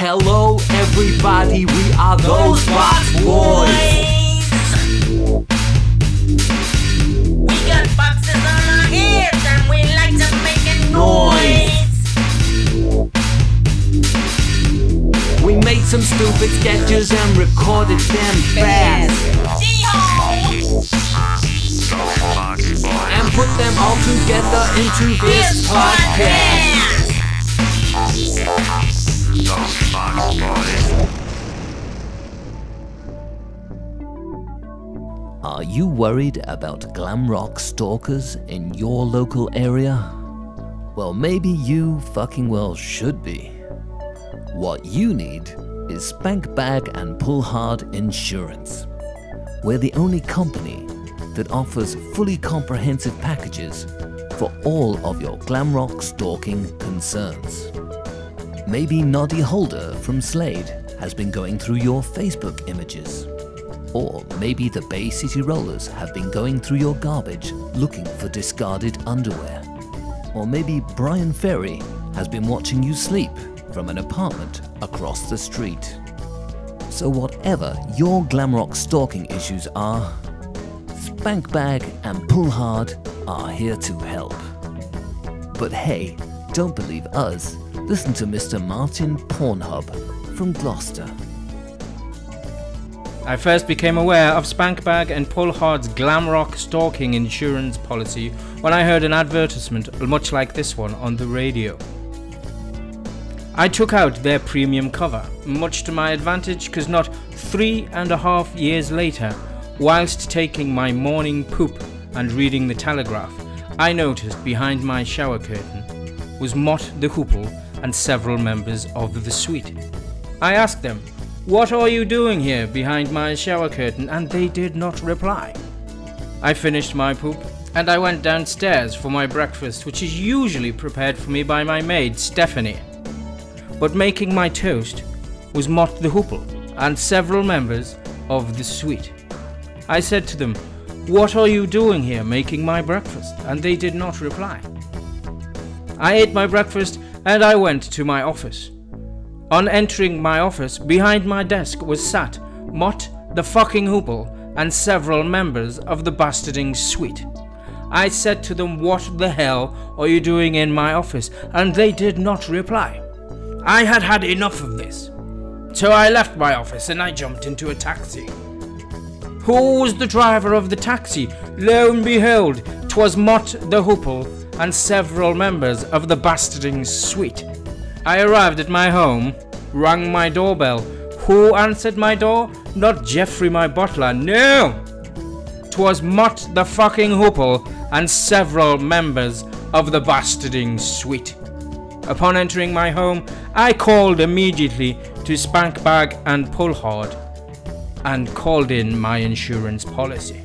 Hello, everybody, we are those box boys. We got boxes on our heads and we like to make a noise. We made some stupid sketches and recorded them fast. And put them all together into this podcast. Are you worried about glam rock stalkers in your local area? Well, maybe you fucking well should be. What you need is Spank Bag and Pull Hard Insurance. We're the only company that offers fully comprehensive packages for all of your glam rock stalking concerns. Maybe Noddy Holder from Slade has been going through your Facebook images. Or maybe the Bay City Rollers have been going through your garbage looking for discarded underwear. Or maybe Bryan Ferry has been watching you sleep from an apartment across the street. So, whatever your glam rock stalking issues are, Spank Bag and Pull Hard are here to help. But hey, don't believe us. Listen to Mr. Martin Pornhub from Gloucester. I first became aware of Spankbag and Pull Hard's glam rock stalking insurance policy when I heard an advertisement much like this one on the radio. I took out their premium cover, much to my advantage because not three and a half years later, whilst taking my morning poop and reading the Telegraph, I noticed behind my shower curtain was Mott the Hoople and several members of the Sweet. I asked them, What are you doing here behind my shower curtain? and they did not reply. I finished my poop and I went downstairs for my breakfast, which is usually prepared for me by my maid, Stephanie. But making my toast was Mott the Hoople and several members of the Sweet. I said to them, What are you doing here making my breakfast? and they did not reply. I ate my breakfast and I went to my office. On entering my office, behind my desk was sat Mott the fucking Hoople and several members of the bastarding Sweet. I said to them, What the hell are you doing in my office? And they did not reply. I had had enough of this. So I left my office and I jumped into a taxi. Who was the driver of the taxi? Lo and behold, 'twas Mott the Hoople and several members of the bastarding Sweet. I arrived at my home, rang my doorbell. Who answered my door? Not Jeffrey, my butler. no! 'Twas Mott the fucking Hoople and several members of the bastarding suite. Upon entering my home, I called immediately to Spank Bag and Pull Hard and called in my insurance policy.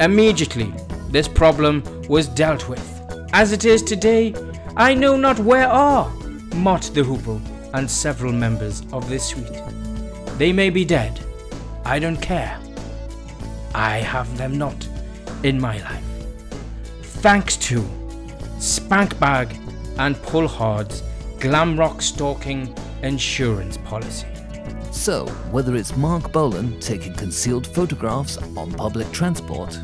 Immediately, this problem was dealt with. As it is today, I know not where are Mott the Hoople and several members of this Sweet. They may be dead. I don't care. I have them not in my life. Thanks to Spankbag and Pull Hard's glam rock stalking insurance policy. So, whether it's Marc Bolan taking concealed photographs on public transport,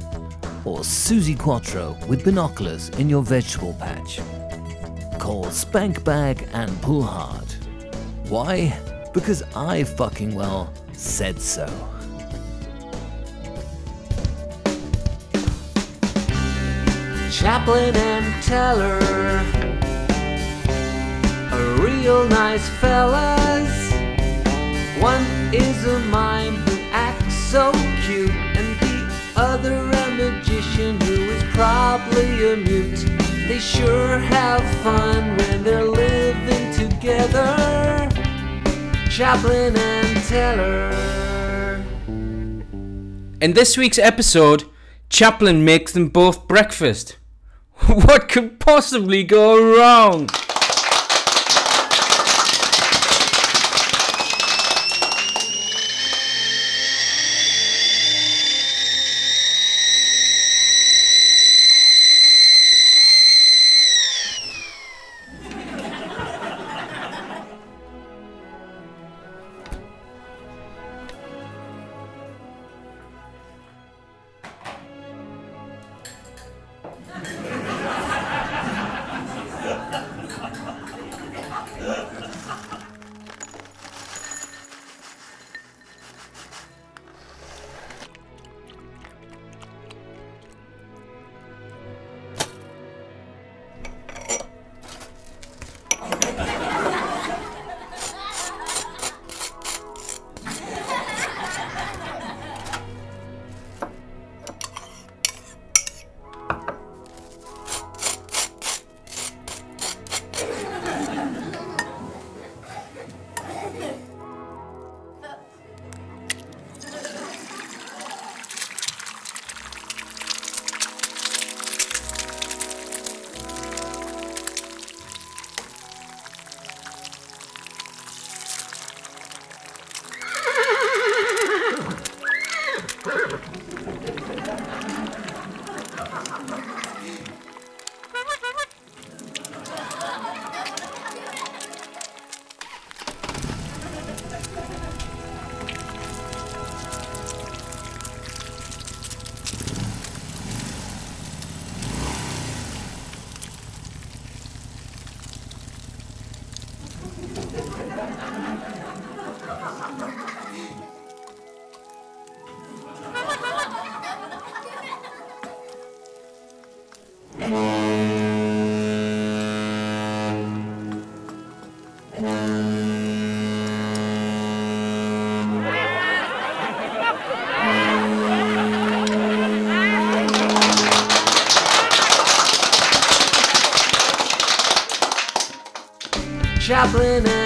or Suzi Quatro with binoculars in your vegetable patch, call Spank Bag and Pull Hard. Why? Because I fucking well said so. Chaplin and Teller are real nice fellas. One is a mime who acts so who is probably a mute. They sure have fun when they're living together. Chaplin and Teller. In this week's episode, Chaplin makes them both breakfast. What could possibly go wrong? Chaplin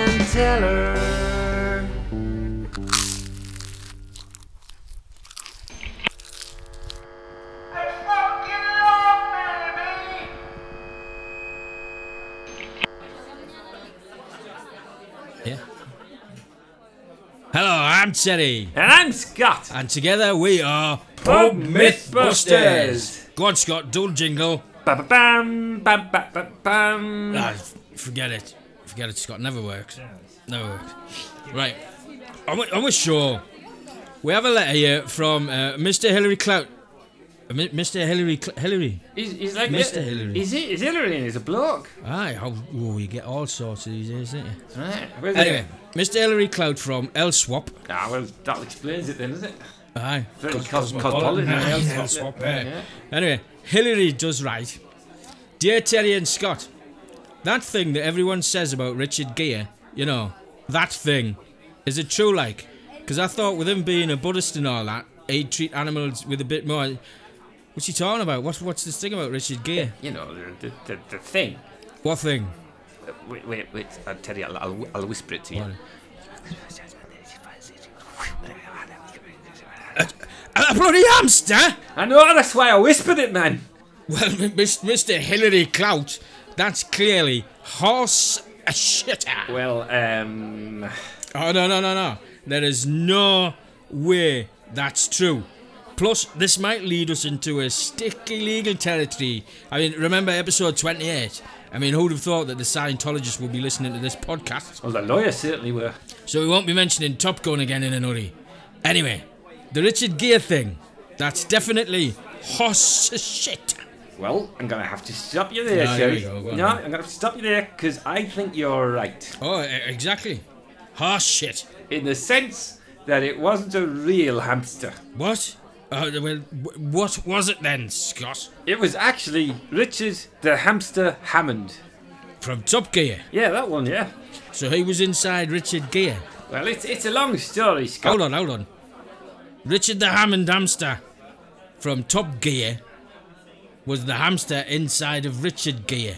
I'm Terry, And I'm Scott. and together we are Pub Mythbusters. Go on, Scott, do jingle. Ba-ba-bam, bam-ba-ba-bam. Ah, forget it. Forget it, Scott. Never works. Never works. Right. On with show. We have a letter here from uh, Mr. Hillary Clout. Mr. Hillary Cl- Hillary. He's, he's like Mr. Hillary. He's, he's Hillary and he's a bloke. Aye, how, oh, you get all sorts of these days, don't you? Right. Where's Anyway, Mr. Hillary Cloud from Elswap. It? Ah, well, that explains it then, doesn't it? Aye. Very Cos- cos- cosmopolitan. Elswap, yeah. yeah. Anyway, Hillary does right. Dear Terry and Scott, that thing that everyone says about Richard Gere, you know, that thing, is it true like? Because I thought with him being a Buddhist and all that, he'd treat animals with a bit more. What's he talking about? What's, what's this thing about Richard Gere? You know, the, the, the, thing. What thing? Uh, Wait, wait, wait. I'll tell you, I'll, I'll, I'll whisper it to you. What? A bloody hamster? I know, that's why I whispered it, man. Well, Mr. Hillary Clout, that's clearly horse a shitter. Well, um. Oh, no, no, no, no. There is no way that's true. Plus, this might lead us into a sticky legal territory. I mean, remember episode 28? I mean, who'd have thought that the Scientologists would be listening to this podcast? Well, the lawyers certainly were. So we won't be mentioning Top Gun again in a hurry. Anyway, the Richard Gere thing, that's definitely horse shit. Well, I'm gonna have to stop you there, No, go, go on no, then. I'm gonna have to stop you there because I think you're right. Oh, exactly. Horse shit. In the sense that it wasn't a real hamster. What? Uh, well, what was it then, Scott? It was actually Richard the Hamster Hammond. From Top Gear. Yeah, that one, yeah. So he was inside Richard Gere? Well, it's it's a long story, Scott. Hold on, hold on. Richard the Hammond hamster from Top Gear was the hamster inside of Richard Gere.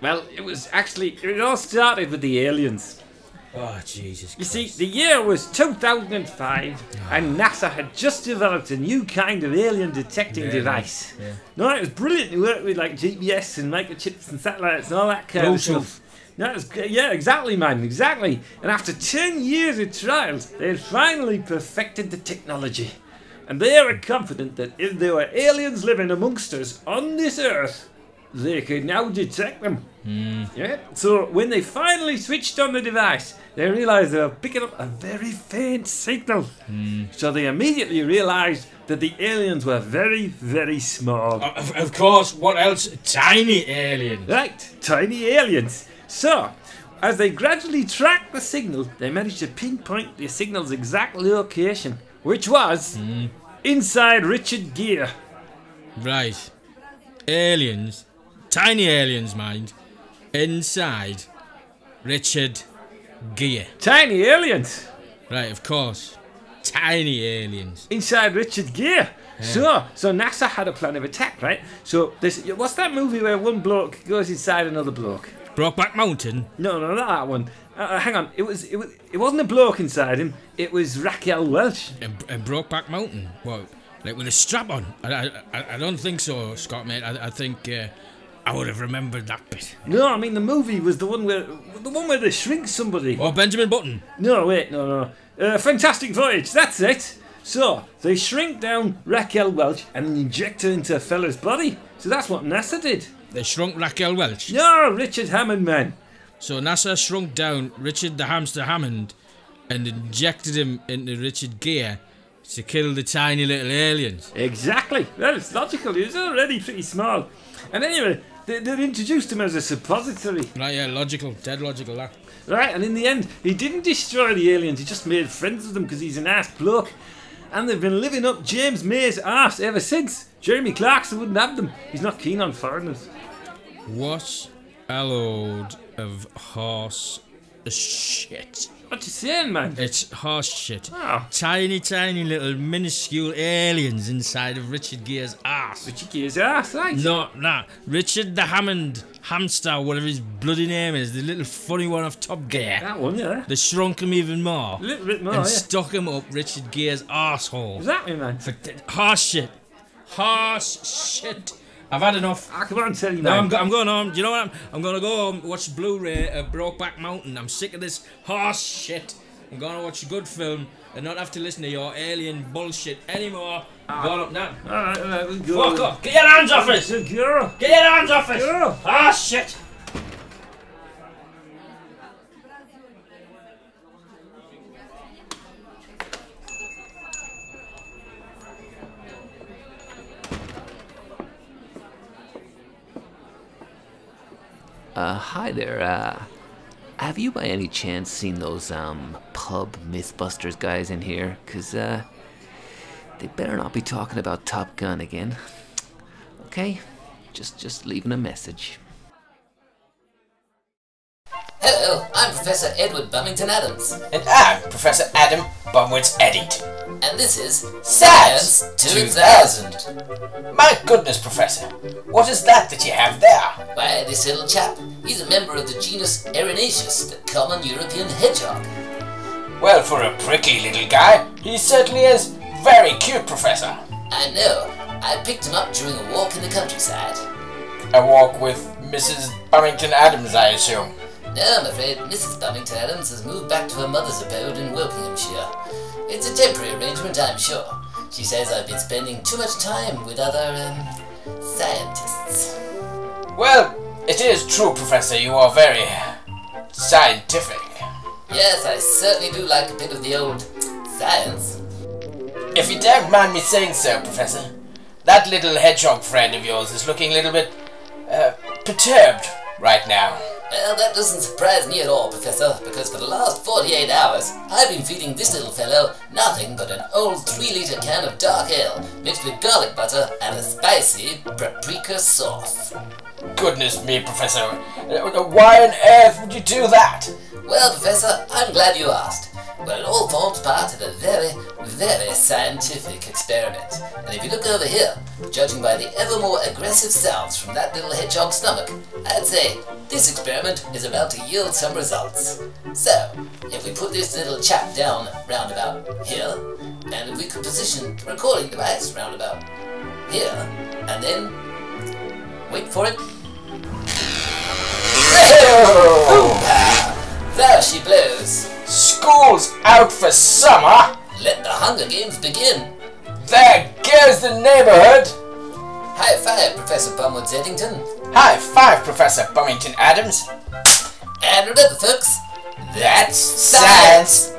Well, it was actually it all started with the aliens. Oh, Jesus You see, the year was 2005, ah. and NASA had just developed a new kind of alien detecting Yeah, device. yeah. No, it was brilliant It worked with like GPS and microchips and satellites and all that kind of stuff. No, it was. Yeah, exactly, man, exactly. And after 10 years of trials, they had finally perfected the technology. And they were confident that if there were aliens living amongst us on this Earth, they could now detect them. Hmm. Yeah. So when they finally switched on the device, they realized they were picking up a very faint signal. Hmm. So they immediately realized that the aliens were very, very small. Of, of course, what else? Tiny aliens. Right, tiny aliens. So, as they gradually tracked the signal, they managed to pinpoint the signal's exact location, which was hmm. inside Richard Gere. Right. Aliens. Tiny aliens, mind. Inside Richard Gere. Tiny aliens Right, of course. Tiny aliens. inside Richard Gere. So, so NASA had a plan of attack, right? So this, what's that movie where one bloke goes inside another bloke? Brokeback Mountain. No, no, not that one. Uh, Uh, hang on, it was it was it wasn't a bloke inside him. It was Raquel Welch. And, and Brokeback Mountain. What? Like with a strap on? I, I, I- I don't think so, Scott, mate. I, I think uh, I would have remembered that bit. No, I mean the movie was the one where the one where they shrink somebody. Oh, Benjamin Button. No, wait, no, no. Uh, Fantastic Voyage, that's it. So, they shrink down Raquel Welch and inject her into a fella's body. So that's what NASA did. They shrunk Raquel Welch. No, Richard Hammond, man. So NASA shrunk down Richard the Hamster Hammond and injected him into Richard Gere to kill the tiny little aliens. Exactly. Well, it's logical. He was already pretty small. And anyway, they, introduced him as a suppository. Right, yeah, logical, dead logical, that. Right, and in the end, he didn't destroy the aliens, he just made friends with them because he's an ass bloke. And they've been living up James May's ass ever since. Jeremy Clarkson wouldn't have them. He's not keen on foreigners. What a load of horse shit. What you saying, man? It's horse shit. Oh, Tiny, tiny little minuscule aliens inside of Richard Gere's ass. Richard Gere's ass, right? No, nah. Richard the Hammond hamster, whatever his bloody name is, the little funny one off Top Gear. That one, yeah. They shrunk him even more A little bit more, and yeah. stuck him up Richard Gere's arsehole. Exactly, man. For horse shit. Horse shit. I've had enough. I on, tell you, No. I'm, go- I'm going home. Do you know what? I'm, I'm going to go home, watch Blu-ray of Brokeback Mountain. I'm sick of this horse shit. I'm going to watch a good film and not have to listen to your alien bullshit anymore. I'm going up now. all right, all right, we'll go. Fuck off. Get your hands off girl. Get your hands off it. Girl. Ah, shit. Uh, hi there. Uh, have you by any chance seen those um pub Mythbusters guys in here? Cause uh, they better not be talking about Top Gun again. Okay, just just leaving a message. Hello, I'm Professor Edward Bummington Adams, And I'm Professor Adam Bumwitz Eddington. And this is Science 2000. My goodness, Professor, what is that that you have there? Why, this little chap, he's a member of the genus Erinaceus, the common European hedgehog. Well, for a prickly little guy, he certainly is very cute, Professor. I know, I picked him up during a walk in the countryside. A walk with Mrs. Bummington Adams, I assume. No, I'm afraid Mrs. Bummington Adams has moved back to her mother's abode in Wokinghamshire. It's a temporary arrangement, I'm sure. She says I've been spending too much time with other, um, scientists. Well, it is true, Professor, you are very scientific. Yes, I certainly do like a bit of the old science. If you don't mind me saying so, Professor, that little hedgehog friend of yours is looking a little bit uh, perturbed right now. Well, that doesn't surprise me at all, Professor, because for the last 48 hours, I've been feeding this little fellow nothing but an old 3 litre can of dark ale mixed with garlic butter and a spicy paprika sauce. Goodness me, Professor, uh, why on earth would you do that? Well, Professor, I'm glad you asked. But it all forms part of a very, very scientific experiment. And if you look over here, judging by the ever more aggressive sounds from that little hedgehog's stomach, I'd say this experiment is about to yield some results. So, if we put this little chap down round about here, and if we could position the recording device round about here, and then wait for it. There she blows. School's out for summer. Let the Hunger Games begin. There goes the neighborhood. High five, Professor Bumwood Eddington. High five, Professor Bummington Adams. And remember, folks, That's science.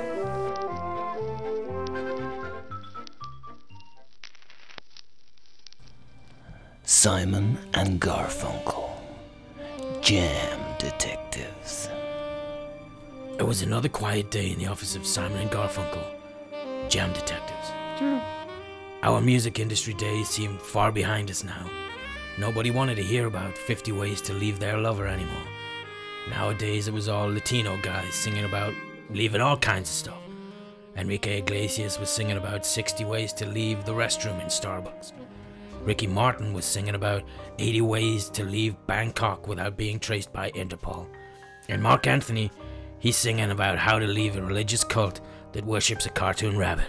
Simon and Garfunkel, Jam Detectives. It was another quiet day in the office of Simon and Garfunkel, Jam Detectives. Our music industry days seemed far behind us now. Nobody wanted to hear about 50 ways to leave their lover anymore. Nowadays, it was all Latino guys singing about leaving all kinds of stuff. Enrique Iglesias was singing about 60 ways to leave the restroom in Starbucks. Ricky Martin was singing about 80 ways to leave Bangkok without being traced by Interpol. And Marc Anthony, he's singing about how to leave a religious cult that worships a cartoon rabbit.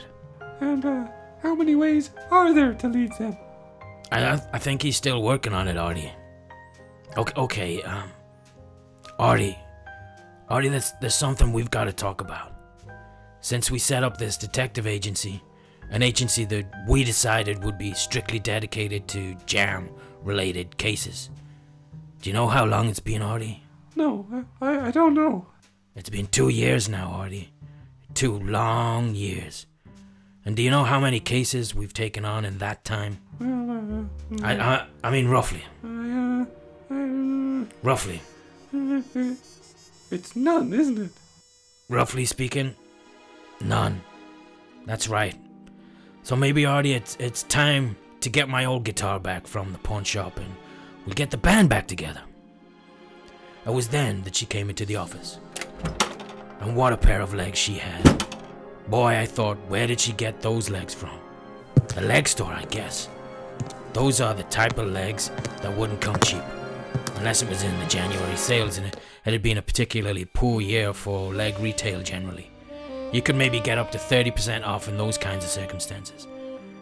And uh, how many ways are there to leave them? I, I, I think he's still working on it, Artie. Okay, okay, um, Artie, Artie, there's, there's something we've got to talk about. Since we set up this detective agency, an agency that we decided would be strictly dedicated to jam-related cases. Do you know how long it's been, Artie? No, I, I don't know. It's been two years now, Artie. Two long years. And do you know how many cases we've taken on in that time? Well, uh, I, I, I mean, roughly. Uh, Roughly. it's none, isn't it? Roughly speaking, none. That's right. So maybe, Artie, it's, it's time to get my old guitar back from the pawn shop and we'll get the band back together. It was then that she came into the office. And what a pair of legs she had. Boy, I thought, where did she get those legs from? A leg store, I guess. Those are the type of legs that wouldn't come cheap. Unless it was in the January sales and it, had been a particularly poor year for leg retail generally. You could maybe get up to 30% off in those kinds of circumstances.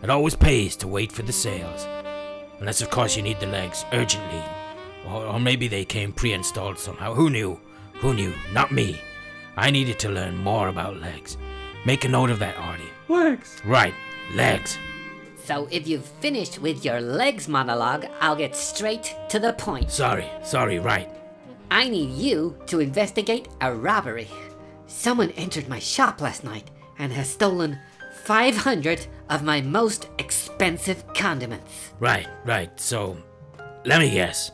It always pays to wait for the sales. Unless, of course, you need the legs urgently. Or, or maybe they came pre installed somehow. Who knew? Who knew? Not me. I needed to learn more about legs. Make a note of that, Artie. Legs. Right, legs. So if you've finished with your legs monologue, I'll get straight to the point. Sorry, sorry, right. I need you to investigate a robbery. Someone entered my shop last night and has stolen 500 of my most expensive condiments. Right, right. So, let me guess.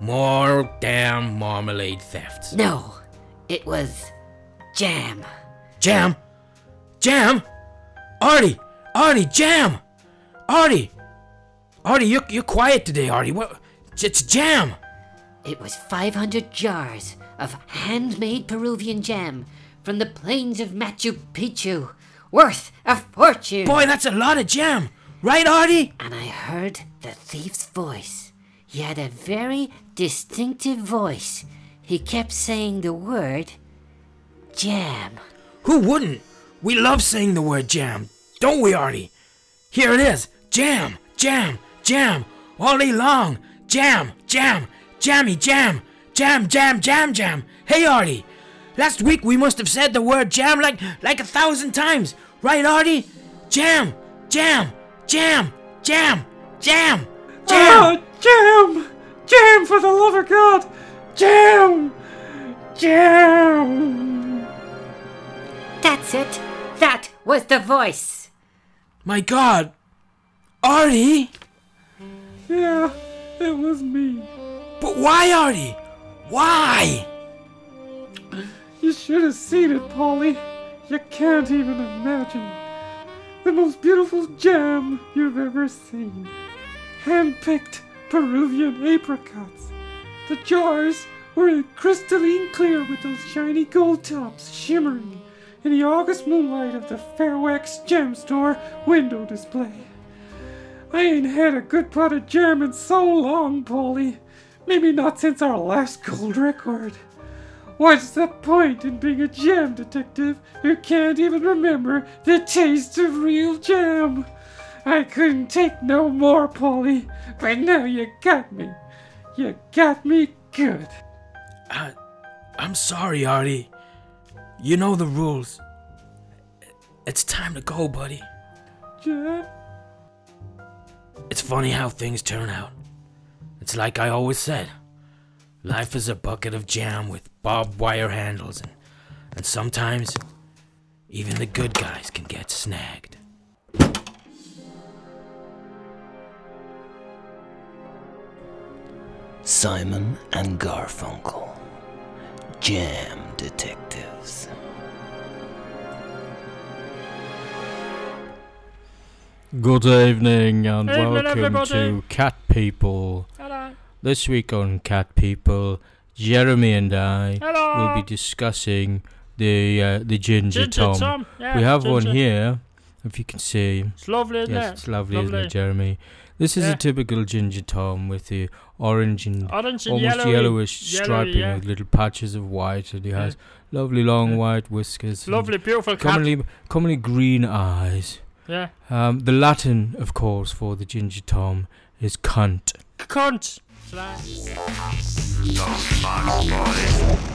More damn marmalade thefts. No, it was jam. Jam? Jam? Artie! Artie, jam! Artie! Artie, you're, you're quiet today, Artie. What? It's jam! It was 500 jars of handmade Peruvian jam from the plains of Machu Picchu, worth a fortune. Boy, that's a lot of jam! Right, Artie? And I heard the thief's voice. He had a very distinctive voice. He kept saying the word jam. Who wouldn't? We love saying the word jam, don't we, Artie? Here it is jam, jam, jam, all day long. Jam, jam, jammy, jam, jam, jam, jam, jam. Hey, Artie, last week we must have said the word jam like, like a thousand times. Right, Artie? Jam, jam, jam, jam, jam, jam. Ah, jam! Jam for the love of God! Jam! Jam! That's it. That was the voice. My God. Artie? Yeah, it was me. But why, Artie? Why? You should have seen it, Polly. You can't even imagine. The most beautiful jam you've ever seen. Hand-picked Peruvian apricots. The jars were crystalline clear with those shiny gold tops shimmering in the August moonlight of the Fairwax Gem Store window display. I ain't had a good pot of jam in so long, Polly. Maybe not since our last gold record. What's the point in being a jam detective who can't even remember the taste of real jam? I couldn't take no more, Polly, but now you got me. You got me good. I, I'm sorry, Artie. You know the rules. It's time to go, buddy. Jam? It's funny how things turn out. It's like I always said. Life is a bucket of jam with barbed wire handles, and, and sometimes even the good guys can get snagged. Simon and Garfunkel, Jam Detectives. Good evening and Evening, welcome everybody. to Cat People. Hello. This week on Cat People, Jeremy and I Hello. will be discussing the uh, the ginger, Ginger tom. Tom, yeah, we have one here, if you can see. It's lovely, isn't yes, it? it's lovely, isn't Lovely. it, Jeremy? This is Yeah. a typical ginger tom with the orange and Orange and almost yellowy- yellowish yellowy, striping yeah. with little patches of white, and he Yeah. has lovely long white whiskers. and Lovely, beautiful cat. commonly, commonly green eyes. Yeah. Um, the Latin, of course, for the ginger tom is cunt. Cunt. That's right.